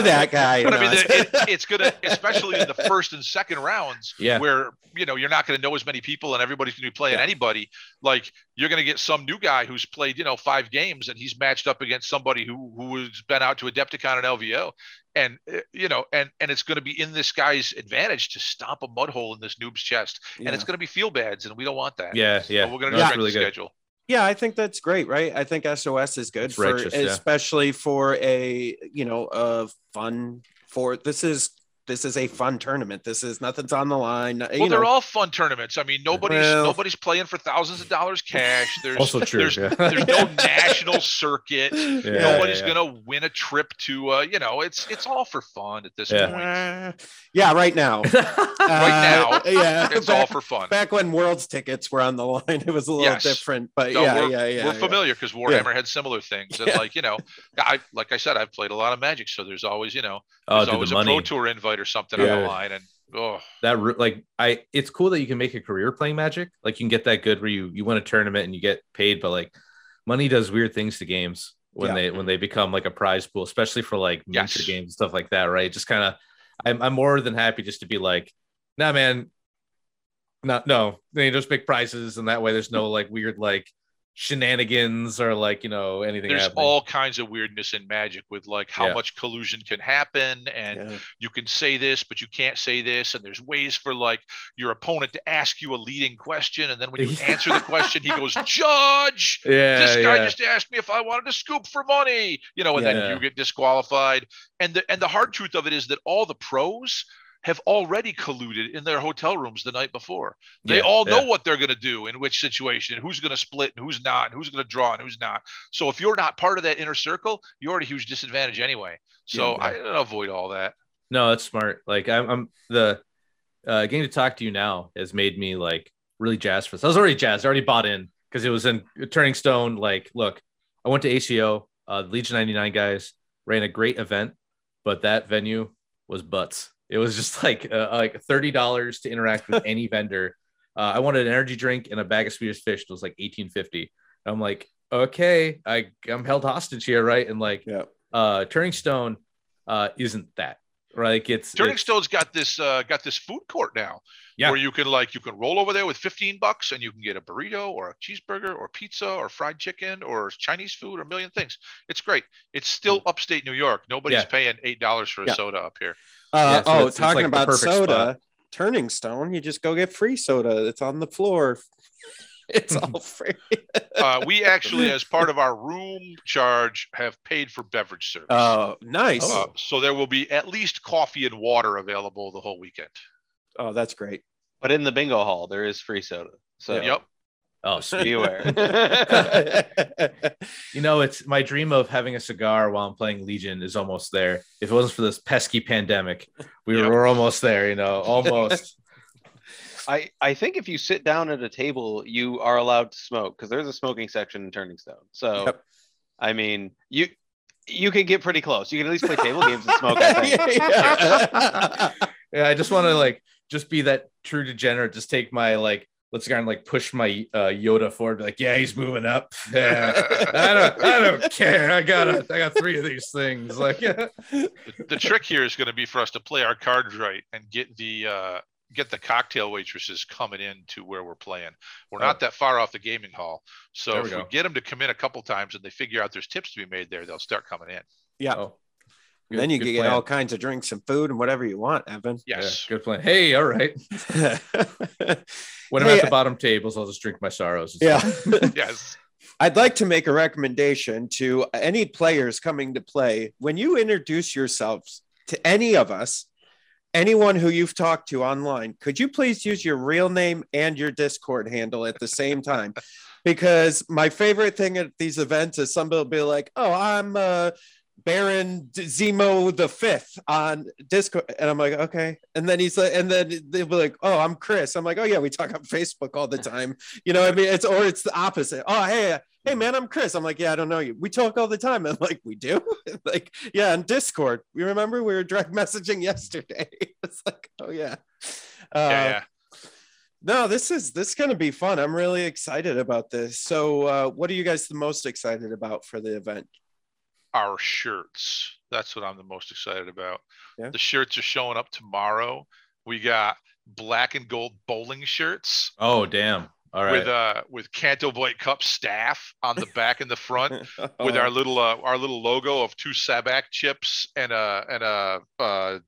that guy. But I mean, No, it, it's gonna, especially in the first and second rounds, Yeah. where you know you're not gonna know as many people and everybody's gonna be playing Yeah. anybody. Like you're gonna get some new guy who's played, you know, five games and he's matched up against somebody who who has been out to Adepticon and LVO, and uh, you know, and and it's gonna be in this guy's advantage to stomp a mud hole in this noob's chest, Yeah. and it's gonna be feel bads, and we don't want that. yeah, yeah. So we're gonna No, check the really good. schedule. Yeah, I think that's great, right? I think SOS is good It's for righteous, yeah. especially for a you know a fun for this is this is a fun tournament. This is nothing's on the line. Well, you they're all fun tournaments. I mean, nobody's Well- nobody's playing for thousands of dollars cash. There's Also true. there's yeah. there's no national circuit. Yeah, Nobody's yeah. gonna win a trip to uh, you know, it's it's all for fun at this Yeah. point. Uh, yeah, right now. Right Uh, yeah, It's all for fun. back when Worlds tickets were on the line, it was a little Yes. different. But No, yeah, we're, yeah, yeah, we're familiar because Warhammer had similar things, and Yeah. like you know, I like I said, I've played a lot of Magic, so there's always you know, oh, there's dude, always the a money. Pro Tour invite or something on the line, and oh, that like I it's cool that you can make a career playing magic. Like you can get that good where you you win a tournament and you get paid, but like money does weird things to games when Yeah. they when they become like a prize pool, especially for like Yes. miniature games and stuff like that, right? Just kind of I'm I'm more than happy just to be like, nah man, not no, they just make prizes and that way there's no like weird like shenanigans or like you know anything there's happening. all kinds of weirdness in Magic with like how Yeah. much collusion can happen, and Yeah. you can say this, but you can't say this, and there's ways for like your opponent to ask you a leading question, and then when you answer the question, he goes, "Judge." yeah, this guy yeah. just asked me if I wanted to scoop for money, you know, and Yeah. then you get disqualified. And the and the hard truth of it is that all the pros have already colluded in their hotel rooms the night before. They Yeah, all know yeah. what they're going to do in which situation, and who's going to split and who's not, and who's going to draw and who's not. So if you're not part of that inner circle, you're at a huge disadvantage anyway. So Yeah. I avoid all that. No, that's smart. Like I'm, I'm the uh, getting to talk to you now has made me like really jazzed for this. I was already jazzed, I already bought in because it was in Turning Stone. Like, look, I went to ACO, uh, Legion 99 guys ran a great event, but that venue was butts. It was just like uh, like thirty dollars to interact with any vendor. Uh, I wanted an energy drink and a bag of Swedish fish. It was like eighteen fifty. I'm like, okay, I I'm held hostage here, right? And like, Yeah. uh, Turning Stone uh, isn't that. Like it's Turning it's- Stone's got this uh, got this food court now, Yeah. where you can like you can roll over there with fifteen bucks and you can get a burrito or a cheeseburger or pizza or fried chicken or Chinese food or a million things. It's great. It's still upstate New York. Nobody's Yeah. paying eight dollars for a Yeah. soda up here. Uh, Yeah, so oh, it's- it's talking like about soda, spot. Turning Stone, you just go get free soda. It's on the floor. It's all free. Uh, we actually, as part of our room charge, have paid for beverage service. Oh, nice. Uh, so there will be at least coffee and water available the whole weekend. oh that's great. But in the bingo hall, there is free soda. So Yep. Oh, sweet. be aware. you know, it's my dream of having a cigar while I'm playing Legion is almost there. If it wasn't for this pesky pandemic, we Yep. were we're almost there. You know, almost. I, I think if you sit down at a table, you are allowed to smoke because there's a smoking section in Turning Stone. So, Yep. I mean, you you can get pretty close. You can at least play table games and smoke. I think. Yeah. yeah, I just want to like just be that true degenerate. Just take my like let's go and like push my uh, Yoda forward. Be like, yeah, he's moving up. Yeah, I don't I don't care. I got a, I got three of these things. Like, yeah. The, the trick here is going to be for us to play our cards right and get the uh, get the cocktail waitresses coming in to where we're playing. We're oh. not that far off the gaming hall, so There if we go. get them to come in a couple times and they figure out there's tips to be made there, they'll start coming in. Yeah. Oh. And then you can get plan. all kinds of drinks and food and whatever you want, Evan. Yes. Yeah, good plan. Hey, all right. When I'm Hey, at the bottom tables, I'll just drink my sorrows. It's yeah. yes. I'd like to make a recommendation to any players coming to play. When you introduce yourselves to any of us, anyone who you've talked to online, could you please use your real name and your Discord handle at the same time? Because my favorite thing at these events is somebody will be like, "Oh, I'm uh, Baron Zemo the Fifth on Discord," and I'm like, "Okay." And then he's like, and then they'll be like, "Oh, I'm Chris." I'm like, "Oh yeah, we talk on Facebook all the time." You know, I mean, it's or it's the opposite. Oh, hey, hey man, I'm Chris. I'm like, yeah, I don't know you. We talk all the time. I'm like, we do? like, yeah, on Discord. We remember we were direct messaging yesterday. it's like, oh yeah. Uh, Yeah, yeah. No, this is this is gonna be fun. I'm really excited about this. So uh, what are you guys the most excited about for the event? Our shirts. That's what I'm the most excited about. Yeah. The shirts are showing up tomorrow. We got black and gold bowling shirts Oh, damn. All right. with uh with Canto Bight Cup staff on the back and the front with our little uh, our little logo of two Sabacc chips and a and a uh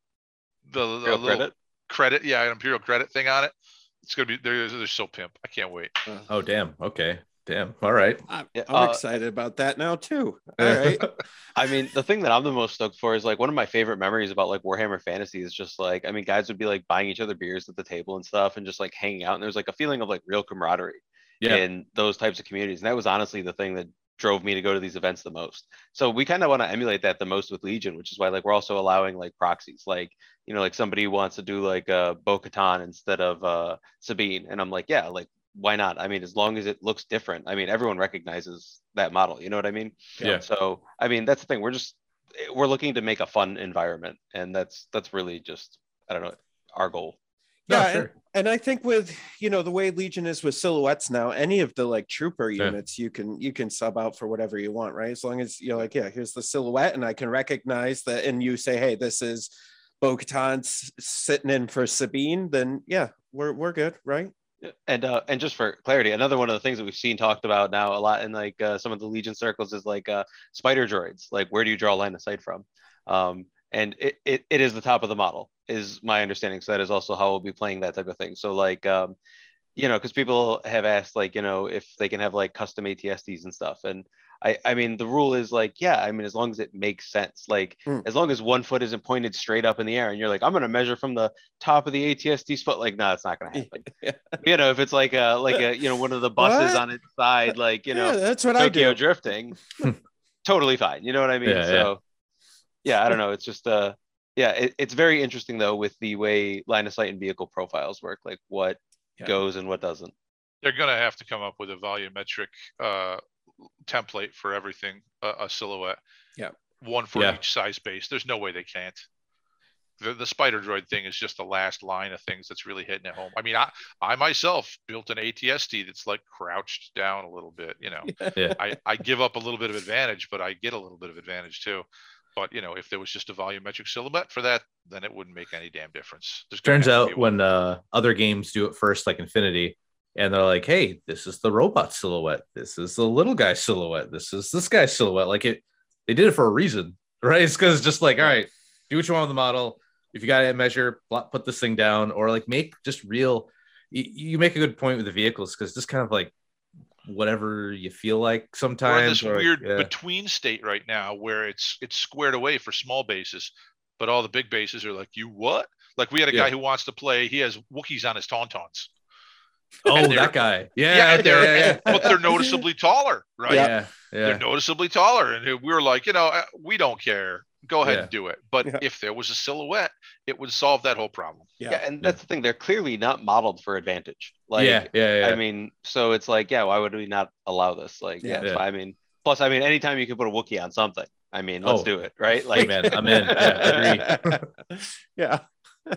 the, the little credit. credit yeah an imperial credit thing on it. It's gonna be they're they're so pimp. I can't wait. oh, damn. Okay. Damn. All right. I'm, I'm uh, excited about that now too. All right. I mean, the thing that I'm the most stoked for is like one of my favorite memories about like Warhammer Fantasy is just like, I mean, guys would be like buying each other beers at the table and stuff and just like hanging out. And there's like a feeling of like real camaraderie Yeah. in those types of communities. And that was honestly the thing that drove me to go to these events the most. So we kind of want to emulate that the most with Legion, which is why like we're also allowing like proxies. Like, you know, like somebody wants to do like uh Bo Katan instead of uh Sabine. And I'm like, yeah, like why not? I mean, as long as it looks different. I mean, everyone recognizes that model. You know what I mean? Yeah. So I mean, that's the thing. We're just we're looking to make a fun environment, and that's that's really just I don't know our goal. Yeah, and, sure. and I think with you know the way Legion is with silhouettes now, any of the like trooper Yeah. units you can you can sub out for whatever you want, right? As long as you're like, yeah, here's the silhouette, and I can recognize that, and you say, hey, this is Bo-Katan s- sitting in for Sabine, then yeah, we're we're good, right? And uh, and just for clarity, another one of the things that we've seen talked about now a lot in like uh, some of the Legion circles is like uh, spider droids. Like, where do you draw a line of sight from? Um, and it, it, it is the top of the model, is my understanding. So that is also how we'll be playing that type of thing. So like, um, you know, because people have asked like, you know, if they can have like custom AT-STs and stuff. And I, I mean, the rule is like, yeah, I mean, as long as it makes sense, like Mm. as long as one foot isn't pointed straight up in the air and you're like, I'm going to measure from the top of the AT-ST's foot, like, no, it's not going to happen. Yeah. You know, if it's like a, like a, you know, one of the buses What? on its side, like, you know, yeah, that's what I Tokyo do. drifting, totally fine. You know what I mean? Yeah, yeah. so yeah, I don't know. It's just uh yeah, it, it's very interesting though with the way line of sight and vehicle profiles work, like what Yeah. goes and what doesn't. They're gonna have to come up with a volumetric uh template for everything, a, a silhouette. Yeah. One for Yeah. each size base. There's no way they can't. The, the spider droid thing is just the last line of things that's really hitting it home. I mean, I I myself built an AT-ST that's like crouched down a little bit. You know, Yeah. I I give up a little bit of advantage, but I get a little bit of advantage too. But you know, if there was just a volumetric silhouette for that, then it wouldn't make any damn difference. There's Turns have to be out when uh, other games do it first, like Infinity, and they're like, "Hey, this is the robot silhouette. This is the little guy silhouette. This is this guy's silhouette." Like it, they did it for a reason, right? It's because just like, all right, do what you want with the model. If you got to measure, put this thing down, or like make just real. You, make a good point with the vehicles because just kind of like whatever you feel like we're in sometimes. this or, weird yeah. between state right now where it's it's squared away for small bases, but all the big bases are like, you what? Like we had a Yeah. guy who wants to play. He has Wookiees on his tauntauns. Oh, that guy. Yeah, Yeah, out and there, they're- yeah, yeah. but they're noticeably taller, right? yeah, yeah. They're noticeably taller, and we were like, you know, uh, we don't care. Go ahead Yeah. and do it. But Yeah. if there was a silhouette, it would solve that whole problem. Yeah, Yeah. and that's the thing. They're clearly not modeled for advantage. Like yeah, yeah, yeah. I mean, so it's like, yeah, why would we not allow this? Like, yeah, Yeah. Yeah. I mean, plus, I mean, anytime you can put a Wookiee on something, I mean, let's Oh. do it, right? Hey, Like, man, I'm in. Yeah, agree. yeah.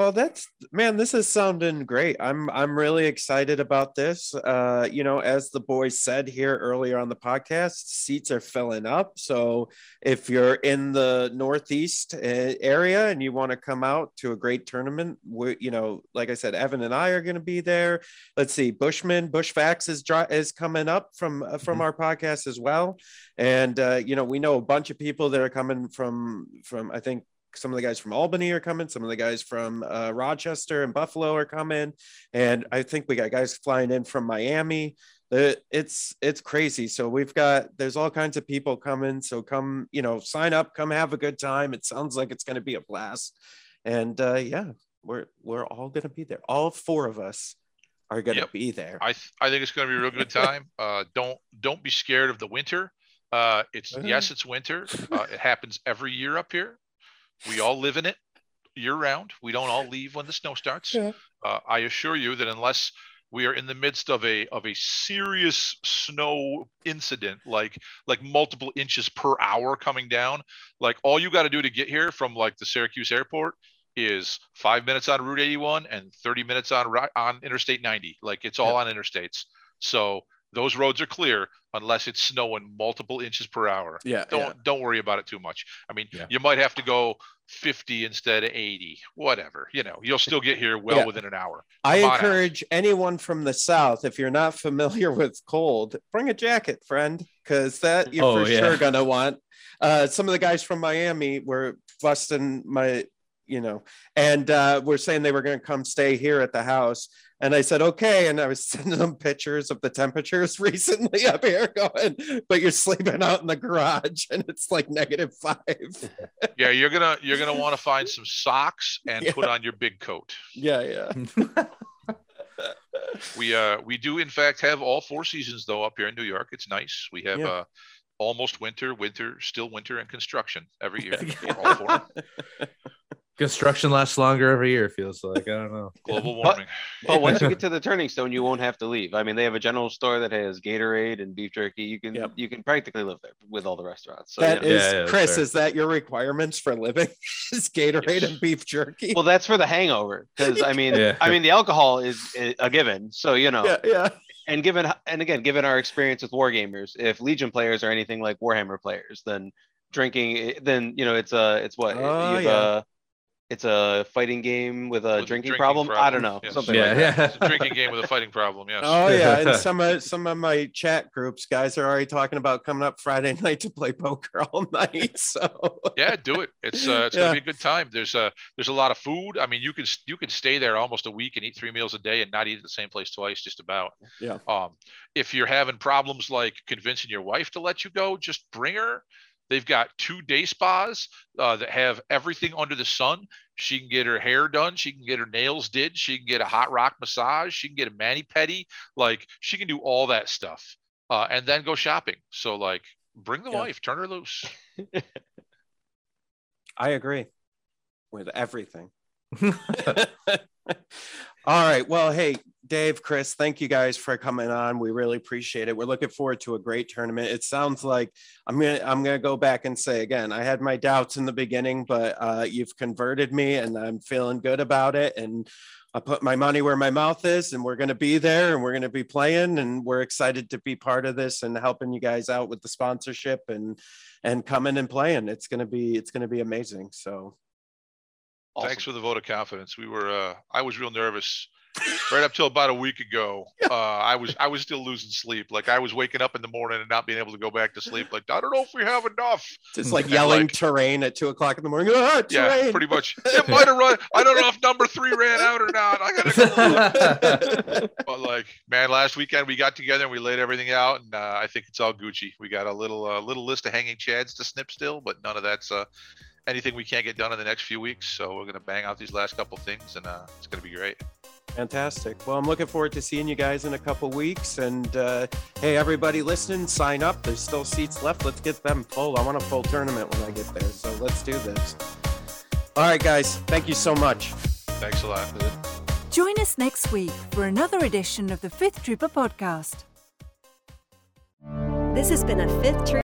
Well, that's man, this is sounding great. I'm I'm really excited about this. Uh, you know, as the boys said here earlier on the podcast, seats are filling up. So if you're in the Northeast uh, area and you want to come out to a great tournament, we you know, like I said, Evan and I are going to be there. Let's see, Bushman Bushfax is dri- is coming up from uh, from Mhm. our podcast as well, and uh, you know, we know a bunch of people that are coming from from I think some of the guys from Albany are coming. Some of the guys from uh, Rochester and Buffalo are coming, and I think we got guys flying in from Miami. Uh, It's it's crazy. So we've got there's all kinds of people coming. So come you know sign up, come have a good time. It sounds like it's going to be a blast, and uh, yeah, we're we're all going to be there. All four of us are going to Yep. be there. I th- I think it's going to be a real good time. Uh, don't don't be scared of the winter. Uh, it's Uh-huh. yes, it's winter. Uh, it happens every year up here. We all live in it year round. We don't all leave when the snow starts. Yeah. Uh, I assure you that unless we are in the midst of a of a serious snow incident, like like multiple inches per hour coming down, like all you got to do to get here from like the Syracuse airport is five minutes on Route 81 and 30 minutes on on Interstate 90. Like it's all on interstates. So those roads are clear unless it's snowing multiple inches per hour. yeah, Don't yeah. don't worry about it too much. I mean, Yeah. you might have to go 50 instead of 80, whatever. You know, you'll still get here well Yeah. within an hour. I Come on out. encourage anyone from the South, if you're not familiar with cold, bring a jacket, friend, because that you're Oh, for yeah. sure gonna want. Uh, some of the guys from Miami were busting my, you know, and uh, were saying they were gonna come stay here at the house. And I said, okay. And I was sending them pictures of the temperatures recently up here going, but you're sleeping out in the garage and it's like negative five. Yeah, you're gonna you're gonna want to find some socks and Yeah. put on your big coat. yeah, yeah. We uh we do in fact have all four seasons though up here in New York. It's nice. We have Yeah. uh almost winter, winter, still winter, and construction every year. for all four. Construction lasts longer every year. it Feels like I don't know. Global warming. But once you get to the Turning Stone, you won't have to leave. I mean, they have a general store that has Gatorade and beef jerky. You can Yep. you can practically live there with all the restaurants. So That yeah. is Yeah, yeah, that's Chris. fair. Is that your requirements for living? is Gatorade and beef jerky? well, that's for the hangover because I mean, Yeah. I mean, the alcohol is a given. So you know, yeah, yeah. and given and again, given our experience with wargamers, if Legion players are anything like Warhammer players, then drinking, eh, then you know, it's a it's what Oh, you've, yeah. Uh, uh, it's a fighting game with a With a drinking, drinking problem. I don't know, yes. something Yeah, like that. yeah. It's a drinking game with a fighting problem. Yes. Oh yeah, and some of some of my chat groups guys are already talking about coming up Friday night to play poker all night. So yeah, do it. It's uh, it's Yeah. gonna be a good time. There's a there's a lot of food. I mean, you can you can stay there almost a week and eat three meals a day and not eat at the same place twice, just about. Yeah. Um, if you're having problems like convincing your wife to let you go, just bring her. They've got two day spas uh, that have everything under the sun. She can get her hair done. She can get her nails did. She can get a hot rock massage. She can get a mani pedi. Like she can do all that stuff, uh, and then go shopping. So like, bring the Yeah. wife, turn her loose. I agree with everything. all right. Well, hey, Dave, Chris, thank you guys for coming on. We really appreciate it. We're looking forward to a great tournament. It sounds like I'm gonna I'm gonna go back and say again, I had my doubts in the beginning, but uh, you've converted me, and I'm feeling good about it. And I put my money where my mouth is, and we're gonna be there, and we're gonna be playing, and we're excited to be part of this and helping you guys out with the sponsorship and and coming and playing. It's gonna be it's gonna be amazing. So Thanks for the vote of confidence. We were uh I was real nervous right up till about a week ago. Uh I was I was still losing sleep. Like I was waking up in the morning and not being able to go back to sleep. Like I don't know if we have enough. just like And, yelling like- terrain at two o'clock in the morning. Ah, Yeah, pretty much. It might have run. I don't know if number three ran out or not. I gotta go. but like, man, last weekend we got together and we laid everything out, and uh, I think it's all Gucci. We got a little uh, little list of hanging chads to snip still, but none of that's uh, anything we can't get done in the next few weeks. So we're gonna bang out these last couple things, and uh, it's gonna be great. Fantastic. Well, I'm looking forward to seeing you guys in a couple weeks. And uh, hey, everybody listening, sign up. There's still seats left. Let's get them full. I want a full tournament when I get there. So let's do this. All right, guys. Thank you so much. Thanks a lot. Join us next week for another edition of the Fifth Trooper podcast. This has been a Fifth Troop.